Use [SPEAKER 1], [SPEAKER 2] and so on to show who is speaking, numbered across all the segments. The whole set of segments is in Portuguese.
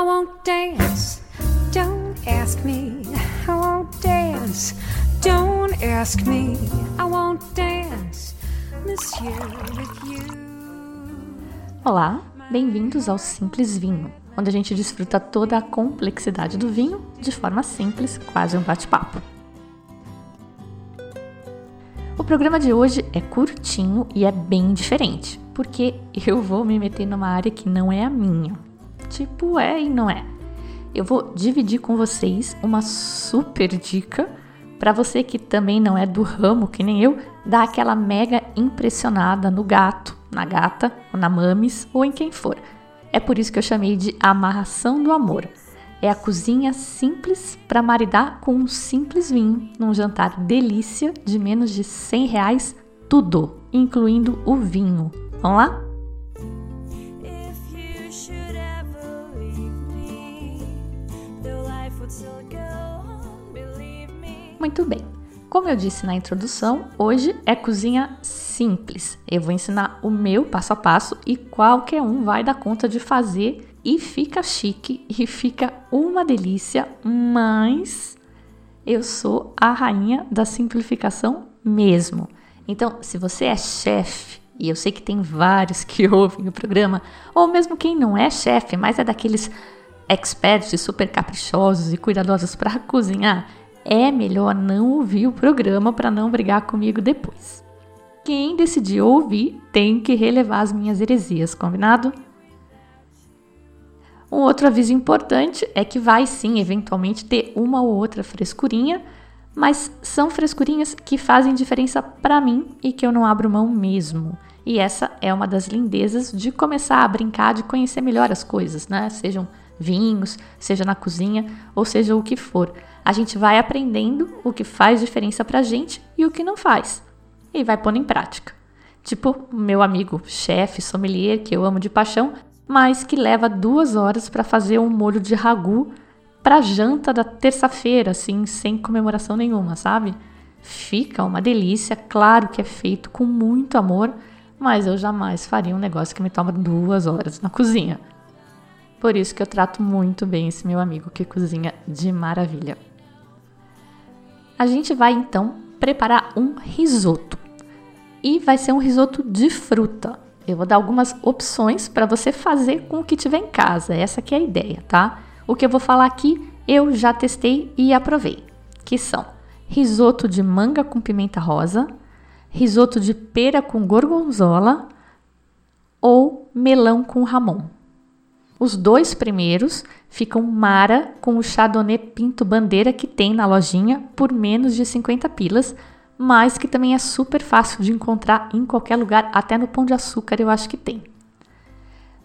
[SPEAKER 1] I won't dance. Don't ask me. I won't dance. Don't ask me. I won't dance. Monsieur with you.
[SPEAKER 2] Olá, bem-vindos ao Simples Vinho, onde a gente desfruta toda a complexidade do vinho de forma simples, quase um bate-papo. O programa de hoje é curtinho e é bem diferente, porque eu vou me meter numa área que não é a minha. Tipo, é e não é. Eu vou dividir com vocês uma super dica para você que também não é do ramo, que nem eu, dar aquela mega impressionada no gato, na gata, na mames, ou em quem for. É por isso que eu chamei de amarração do amor. É a cozinha simples para maridar com um simples vinho num jantar delícia de menos de 100 reais, tudo, incluindo o vinho. Vamos lá? Muito bem. Como eu disse na introdução, hoje é cozinha simples. Eu vou ensinar o meu passo a passo e qualquer um vai dar conta de fazer e fica chique e fica uma delícia, mas eu sou a rainha da simplificação mesmo. Então, se você é chefe, e eu sei que tem vários que ouvem o programa, ou mesmo quem não é chefe, mas é daqueles experts super caprichosos e cuidadosos para cozinhar, é melhor não ouvir o programa para não brigar comigo depois. Quem decidiu ouvir tem que relevar as minhas heresias, combinado? Um outro aviso importante é que vai sim, eventualmente, ter uma ou outra frescurinha, mas são frescurinhas que fazem diferença para mim e que eu não abro mão mesmo. E essa é uma das lindezas de começar a brincar, de conhecer melhor as coisas, né? Sejam vinhos, seja na cozinha, ou seja o que for. A gente vai aprendendo o que faz diferença pra gente e o que não faz. E vai pondo em prática. Tipo, meu amigo chefe sommelier, que eu amo de paixão, mas que leva duas horas para fazer um molho de ragu para janta da terça-feira, assim, sem comemoração nenhuma, sabe? Fica uma delícia, claro que é feito com muito amor, mas eu jamais faria um negócio que me toma duas horas na cozinha. Por isso que eu trato muito bem esse meu amigo que cozinha de maravilha. A gente vai então preparar um risoto. E vai ser um risoto de fruta. Eu vou dar algumas opções para você fazer com o que tiver em casa. Essa que é a ideia, tá? O que eu vou falar aqui, eu já testei e aprovei, que são risoto de manga com pimenta rosa, risoto de pera com gorgonzola ou melão com ramon. Os dois primeiros ficam mara com o chardonnay pinto bandeira que tem na lojinha por menos de 50 pilas, mas que também é super fácil de encontrar em qualquer lugar, até no pão de açúcar eu acho que tem.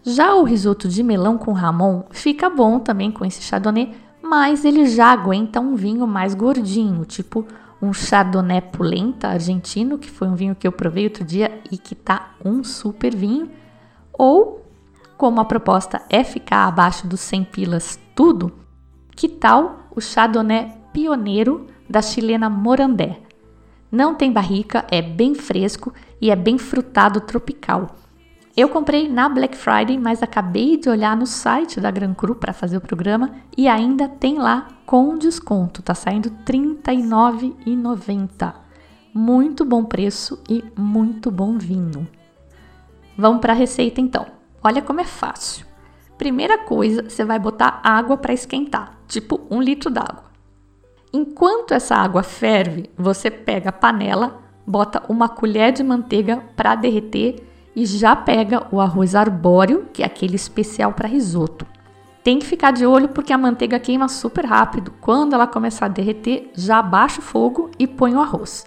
[SPEAKER 2] Já o risoto de melão com ramon fica bom também com esse chardonnay, mas ele já aguenta um vinho mais gordinho, tipo um chardonnay pulenta argentino, que foi um vinho que eu provei outro dia e que tá um super vinho, ou como a proposta é ficar abaixo dos 100 pilas tudo, que tal o chardonnay pioneiro da chilena Morandé? Não tem barrica, é bem fresco e é bem frutado tropical. Eu comprei na Black Friday, mas acabei de olhar no site da Gran Cru para fazer o programa e ainda tem lá com desconto. Tá saindo R$ 39,90. Muito bom preço e muito bom vinho. Vamos para a receita então. Olha como é fácil. Primeira coisa, você vai botar água para esquentar, tipo um litro d'água. Enquanto essa água ferve, você pega a panela, bota uma colher de manteiga para derreter e já pega o arroz arbóreo, que é aquele especial para risoto. Tem que ficar de olho porque a manteiga queima super rápido. Quando ela começar a derreter, já abaixa o fogo e põe o arroz.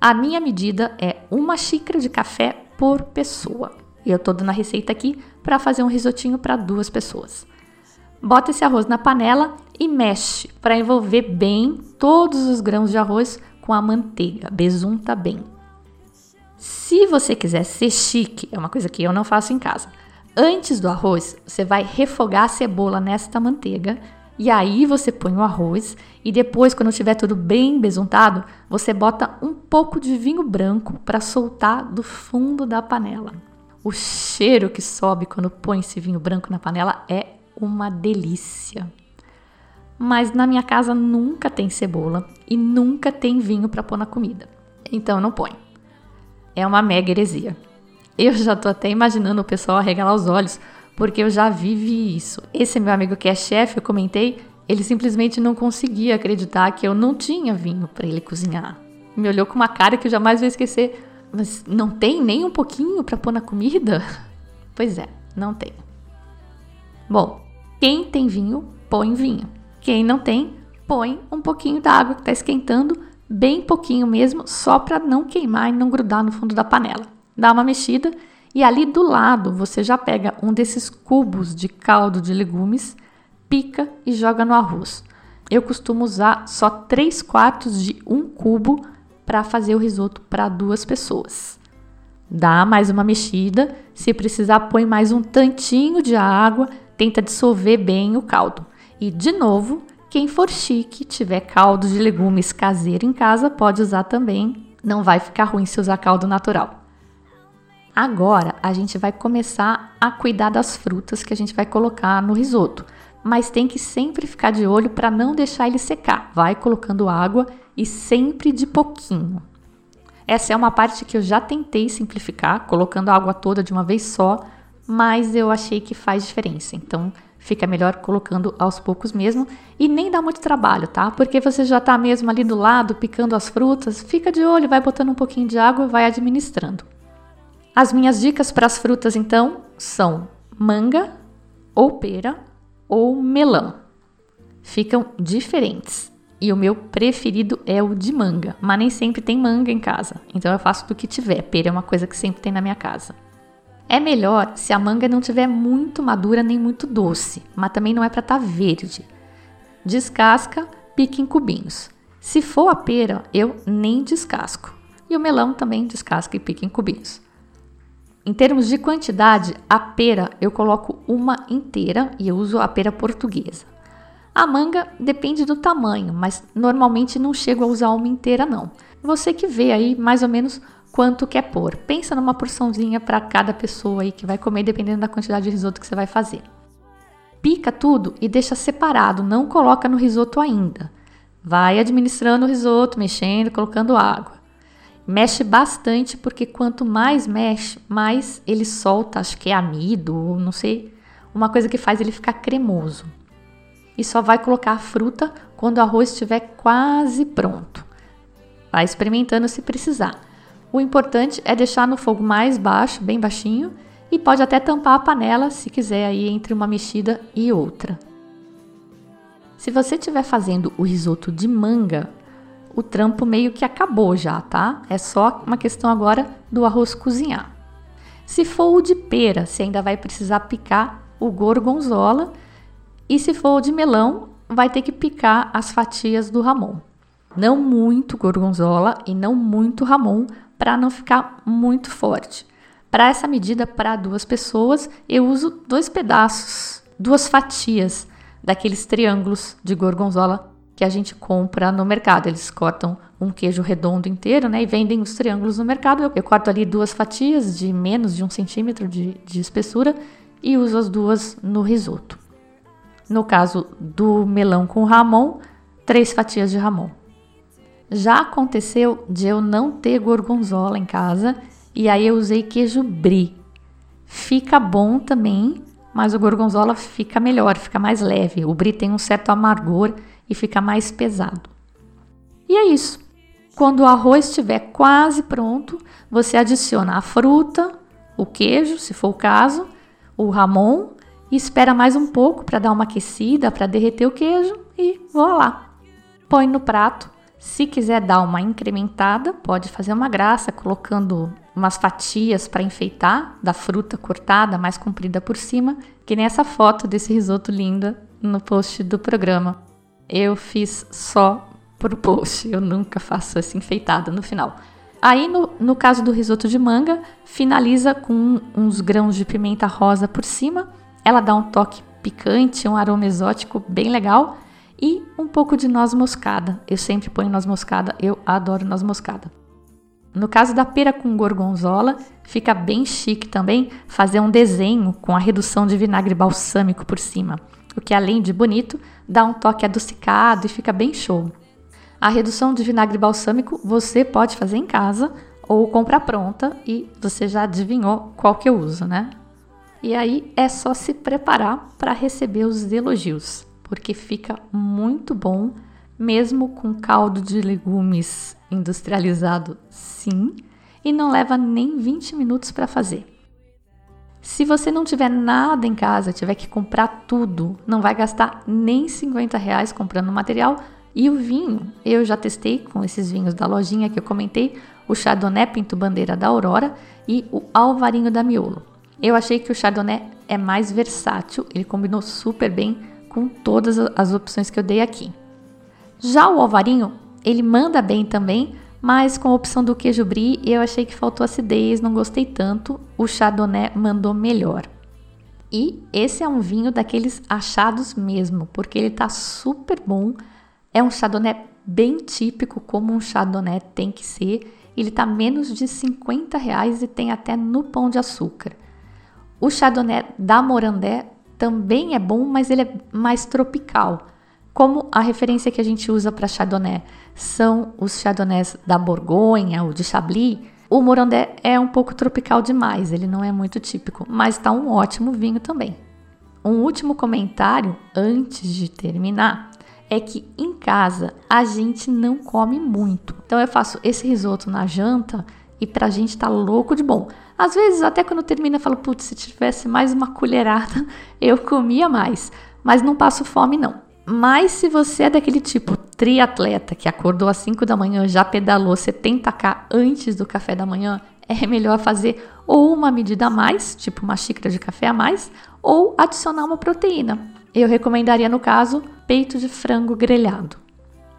[SPEAKER 2] A minha medida é uma xícara de café por pessoa. E eu tô dando a receita aqui para fazer um risotinho para duas pessoas. Bota esse arroz na panela e mexe para envolver bem todos os grãos de arroz com a manteiga. Besunta bem. Se você quiser ser chique, é uma coisa que eu não faço em casa. Antes do arroz, você vai refogar a cebola nesta manteiga e aí você põe o arroz e depois, quando tiver tudo bem besuntado, você bota um pouco de vinho branco para soltar do fundo da panela. O cheiro que sobe quando põe esse vinho branco na panela é uma delícia. Mas na minha casa nunca tem cebola e nunca tem vinho para pôr na comida. Então não põe. É uma mega heresia. Eu já tô até imaginando o pessoal arregalar os olhos, porque eu já vivi isso. Esse meu amigo que é chefe, eu comentei, ele simplesmente não conseguia acreditar que eu não tinha vinho para ele cozinhar. Me olhou com uma cara que eu jamais vou esquecer. Mas não tem nem um pouquinho para pôr na comida? Pois é, não tem. Bom, quem tem vinho, põe vinho. Quem não tem, põe um pouquinho da água que está esquentando, bem pouquinho mesmo, só para não queimar e não grudar no fundo da panela. Dá uma mexida e ali do lado você já pega um desses cubos de caldo de legumes, pica e joga no arroz. Eu costumo usar só 3 quartos de um cubo para fazer o risoto para duas pessoas. Dá mais uma mexida, se precisar põe mais um tantinho de água, tenta dissolver bem o caldo. E de novo, quem for chique, tiver caldo de legumes caseiro em casa, pode usar também. Não vai ficar ruim se usar caldo natural. Agora a gente vai começar a cuidar das frutas que a gente vai colocar no risoto, mas tem que sempre ficar de olho para não deixar ele secar. Vai colocando água e sempre de pouquinho. Essa é uma parte que eu já tentei simplificar, colocando a água toda de uma vez só, mas eu achei que faz diferença. Então, fica melhor colocando aos poucos mesmo e nem dá muito trabalho, tá? Porque você já tá mesmo ali do lado picando as frutas, fica de olho, vai botando um pouquinho de água, vai administrando. As minhas dicas para as frutas então são manga ou pera ou melão. Ficam diferentes. E o meu preferido é o de manga, mas nem sempre tem manga em casa. Então eu faço do que tiver. Pera é uma coisa que sempre tem na minha casa. É melhor se a manga não tiver muito madura nem muito doce, mas também não é para estar tá verde. Descasca, pique em cubinhos. Se for a pera, eu nem descasco. E o melão também descasca e pique em cubinhos. Em termos de quantidade, a pera eu coloco uma inteira e eu uso a pera portuguesa. A manga depende do tamanho, mas normalmente não chego a usar uma inteira não. Você que vê aí mais ou menos quanto quer pôr. Pensa numa porçãozinha para cada pessoa aí que vai comer, dependendo da quantidade de risoto que você vai fazer. Pica tudo e deixa separado, não coloca no risoto ainda. Vai administrando o risoto, mexendo, colocando água. Mexe bastante porque quanto mais mexe, mais ele solta, acho que é amido, não sei, uma coisa que faz ele ficar cremoso e só vai colocar a fruta quando o arroz estiver quase pronto. Vai experimentando se precisar. O importante é deixar no fogo mais baixo, bem baixinho, e pode até tampar a panela se quiser aí entre uma mexida e outra. Se você estiver fazendo o risoto de manga, o trampo meio que acabou já, tá? É só uma questão agora do arroz cozinhar. Se for o de pera, você ainda vai precisar picar o gorgonzola e se for o de melão, vai ter que picar as fatias do ramon. Não muito gorgonzola e não muito ramon para não ficar muito forte. Para essa medida para duas pessoas, eu uso dois pedaços, duas fatias daqueles triângulos de gorgonzola que a gente compra no mercado. Eles cortam um queijo redondo inteiro, né? E vendem os triângulos no mercado. Eu, eu corto ali duas fatias de menos de um centímetro de, de espessura e uso as duas no risoto. No caso do melão com ramon, três fatias de ramon. Já aconteceu de eu não ter gorgonzola em casa e aí eu usei queijo brie. Fica bom também, mas o gorgonzola fica melhor, fica mais leve. O brie tem um certo amargor e fica mais pesado. E é isso. Quando o arroz estiver quase pronto, você adiciona a fruta, o queijo, se for o caso, o ramon e espera mais um pouco para dar uma aquecida, para derreter o queijo e lá. Põe no prato. Se quiser dar uma incrementada, pode fazer uma graça colocando umas fatias para enfeitar da fruta cortada mais comprida por cima, que nem essa foto desse risoto linda no post do programa. Eu fiz só por post, eu nunca faço essa enfeitada no final. Aí, no, no caso do risoto de manga, finaliza com uns grãos de pimenta rosa por cima ela dá um toque picante, um aroma exótico bem legal e um pouco de noz moscada. Eu sempre ponho noz moscada, eu adoro noz moscada. No caso da pera com gorgonzola, fica bem chique também fazer um desenho com a redução de vinagre balsâmico por cima, o que além de bonito, dá um toque adocicado e fica bem show. A redução de vinagre balsâmico você pode fazer em casa ou comprar pronta e você já adivinhou qual que eu uso, né? E aí é só se preparar para receber os elogios, porque fica muito bom, mesmo com caldo de legumes industrializado, sim, e não leva nem 20 minutos para fazer. Se você não tiver nada em casa, tiver que comprar tudo, não vai gastar nem 50 reais comprando material. E o vinho, eu já testei com esses vinhos da lojinha que eu comentei, o Chardonnay Pinto Bandeira da Aurora e o Alvarinho da Miolo. Eu achei que o Chardonnay é mais versátil, ele combinou super bem com todas as opções que eu dei aqui. Já o Alvarinho, ele manda bem também, mas com a opção do queijo brie eu achei que faltou acidez, não gostei tanto. O Chardonnay mandou melhor. E esse é um vinho daqueles achados mesmo, porque ele tá super bom. É um Chardonnay bem típico, como um Chardonnay tem que ser. Ele tá menos de 50 reais e tem até no pão de açúcar. O Chardonnay da Morandé também é bom, mas ele é mais tropical. Como a referência que a gente usa para Chardonnay são os Chardonnays da Borgonha ou de Chablis, o Morandé é um pouco tropical demais, ele não é muito típico, mas está um ótimo vinho também. Um último comentário antes de terminar é que em casa a gente não come muito. Então eu faço esse risoto na janta e pra gente tá louco de bom. Às vezes, até quando termina, eu falo, putz, se tivesse mais uma colherada, eu comia mais. Mas não passo fome, não. Mas se você é daquele tipo triatleta que acordou às 5 da manhã, já pedalou 70k antes do café da manhã, é melhor fazer ou uma medida a mais, tipo uma xícara de café a mais, ou adicionar uma proteína. Eu recomendaria, no caso, peito de frango grelhado.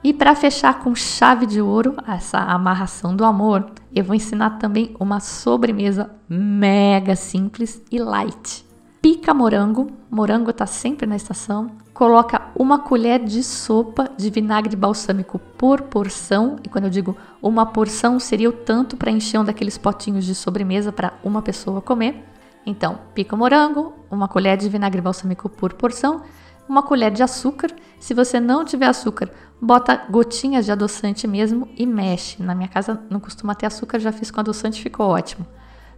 [SPEAKER 2] E para fechar com chave de ouro essa amarração do amor, eu vou ensinar também uma sobremesa mega simples e light. Pica morango, morango está sempre na estação. Coloca uma colher de sopa de vinagre balsâmico por porção. E quando eu digo uma porção, seria o tanto para encher um daqueles potinhos de sobremesa para uma pessoa comer. Então, pica morango, uma colher de vinagre balsâmico por porção uma colher de açúcar. Se você não tiver açúcar, bota gotinhas de adoçante mesmo e mexe. Na minha casa não costuma ter açúcar, já fiz com adoçante, ficou ótimo.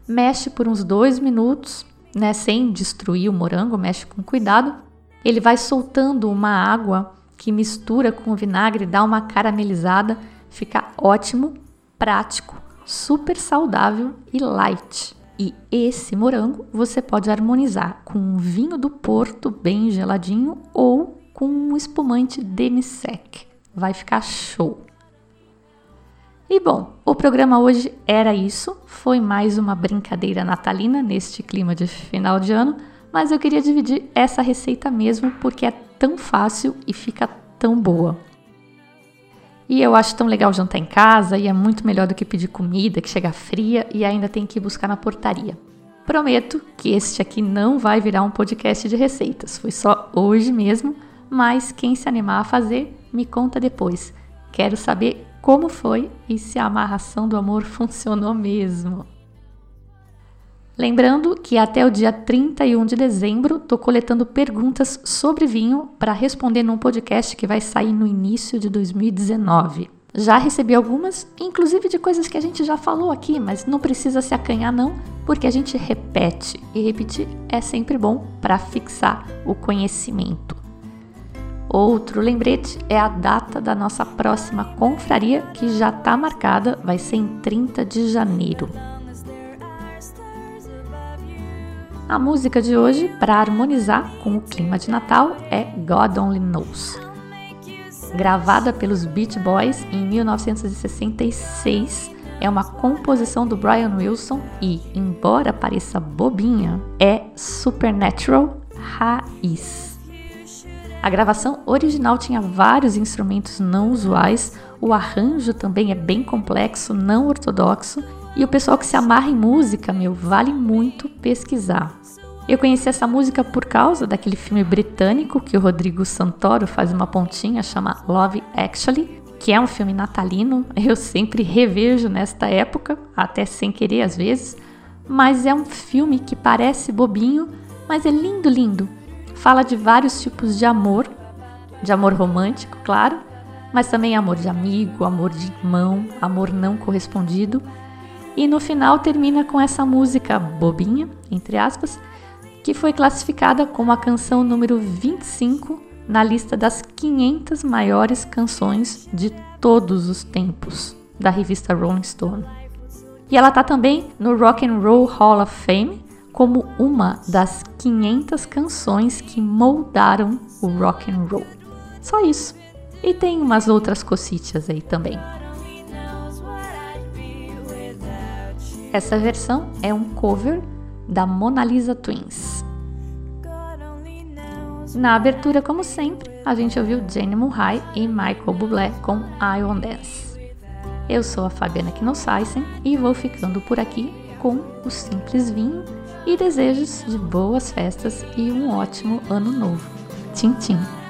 [SPEAKER 2] Mexe por uns dois minutos, né, sem destruir o morango, mexe com cuidado. Ele vai soltando uma água que mistura com o vinagre, dá uma caramelizada, fica ótimo, prático, super saudável e light. E esse morango você pode harmonizar com um vinho do Porto bem geladinho ou com um espumante demi-sec. Vai ficar show. E bom, o programa hoje era isso. Foi mais uma brincadeira natalina neste clima de final de ano, mas eu queria dividir essa receita mesmo porque é tão fácil e fica tão boa. E eu acho tão legal jantar em casa e é muito melhor do que pedir comida que chega fria e ainda tem que ir buscar na portaria. Prometo que este aqui não vai virar um podcast de receitas, foi só hoje mesmo, mas quem se animar a fazer, me conta depois. Quero saber como foi e se a amarração do amor funcionou mesmo. Lembrando que até o dia 31 de dezembro estou coletando perguntas sobre vinho para responder num podcast que vai sair no início de 2019. Já recebi algumas, inclusive de coisas que a gente já falou aqui, mas não precisa se acanhar não, porque a gente repete e repetir é sempre bom para fixar o conhecimento. Outro lembrete é a data da nossa próxima confraria, que já está marcada, vai ser em 30 de janeiro. A música de hoje, para harmonizar com o clima de Natal, é God Only Knows. Gravada pelos Beach Boys em 1966, é uma composição do Brian Wilson e, embora pareça bobinha, é supernatural raiz. A gravação original tinha vários instrumentos não usuais, o arranjo também é bem complexo, não ortodoxo, e o pessoal que se amarra em música, meu, vale muito pesquisar. Eu conheci essa música por causa daquele filme britânico que o Rodrigo Santoro faz uma pontinha, chama Love Actually, que é um filme natalino, eu sempre revejo nesta época, até sem querer às vezes, mas é um filme que parece bobinho, mas é lindo, lindo. Fala de vários tipos de amor, de amor romântico, claro, mas também amor de amigo, amor de irmão, amor não correspondido. E no final termina com essa música bobinha, entre aspas, que foi classificada como a canção número 25 na lista das 500 maiores canções de todos os tempos da revista Rolling Stone. E ela está também no Rock and Roll Hall of Fame como uma das 500 canções que moldaram o rock and roll. Só isso. E tem umas outras cositas aí também. Essa versão é um cover da Mona Lisa Twins. Na abertura, como sempre, a gente ouviu Jenny Murray e Michael Bublé com I Want Dance. Eu sou a Fabiana Knossaisen e vou ficando por aqui com o Simples Vinho e desejos de boas festas e um ótimo ano novo. Tchim, tchim!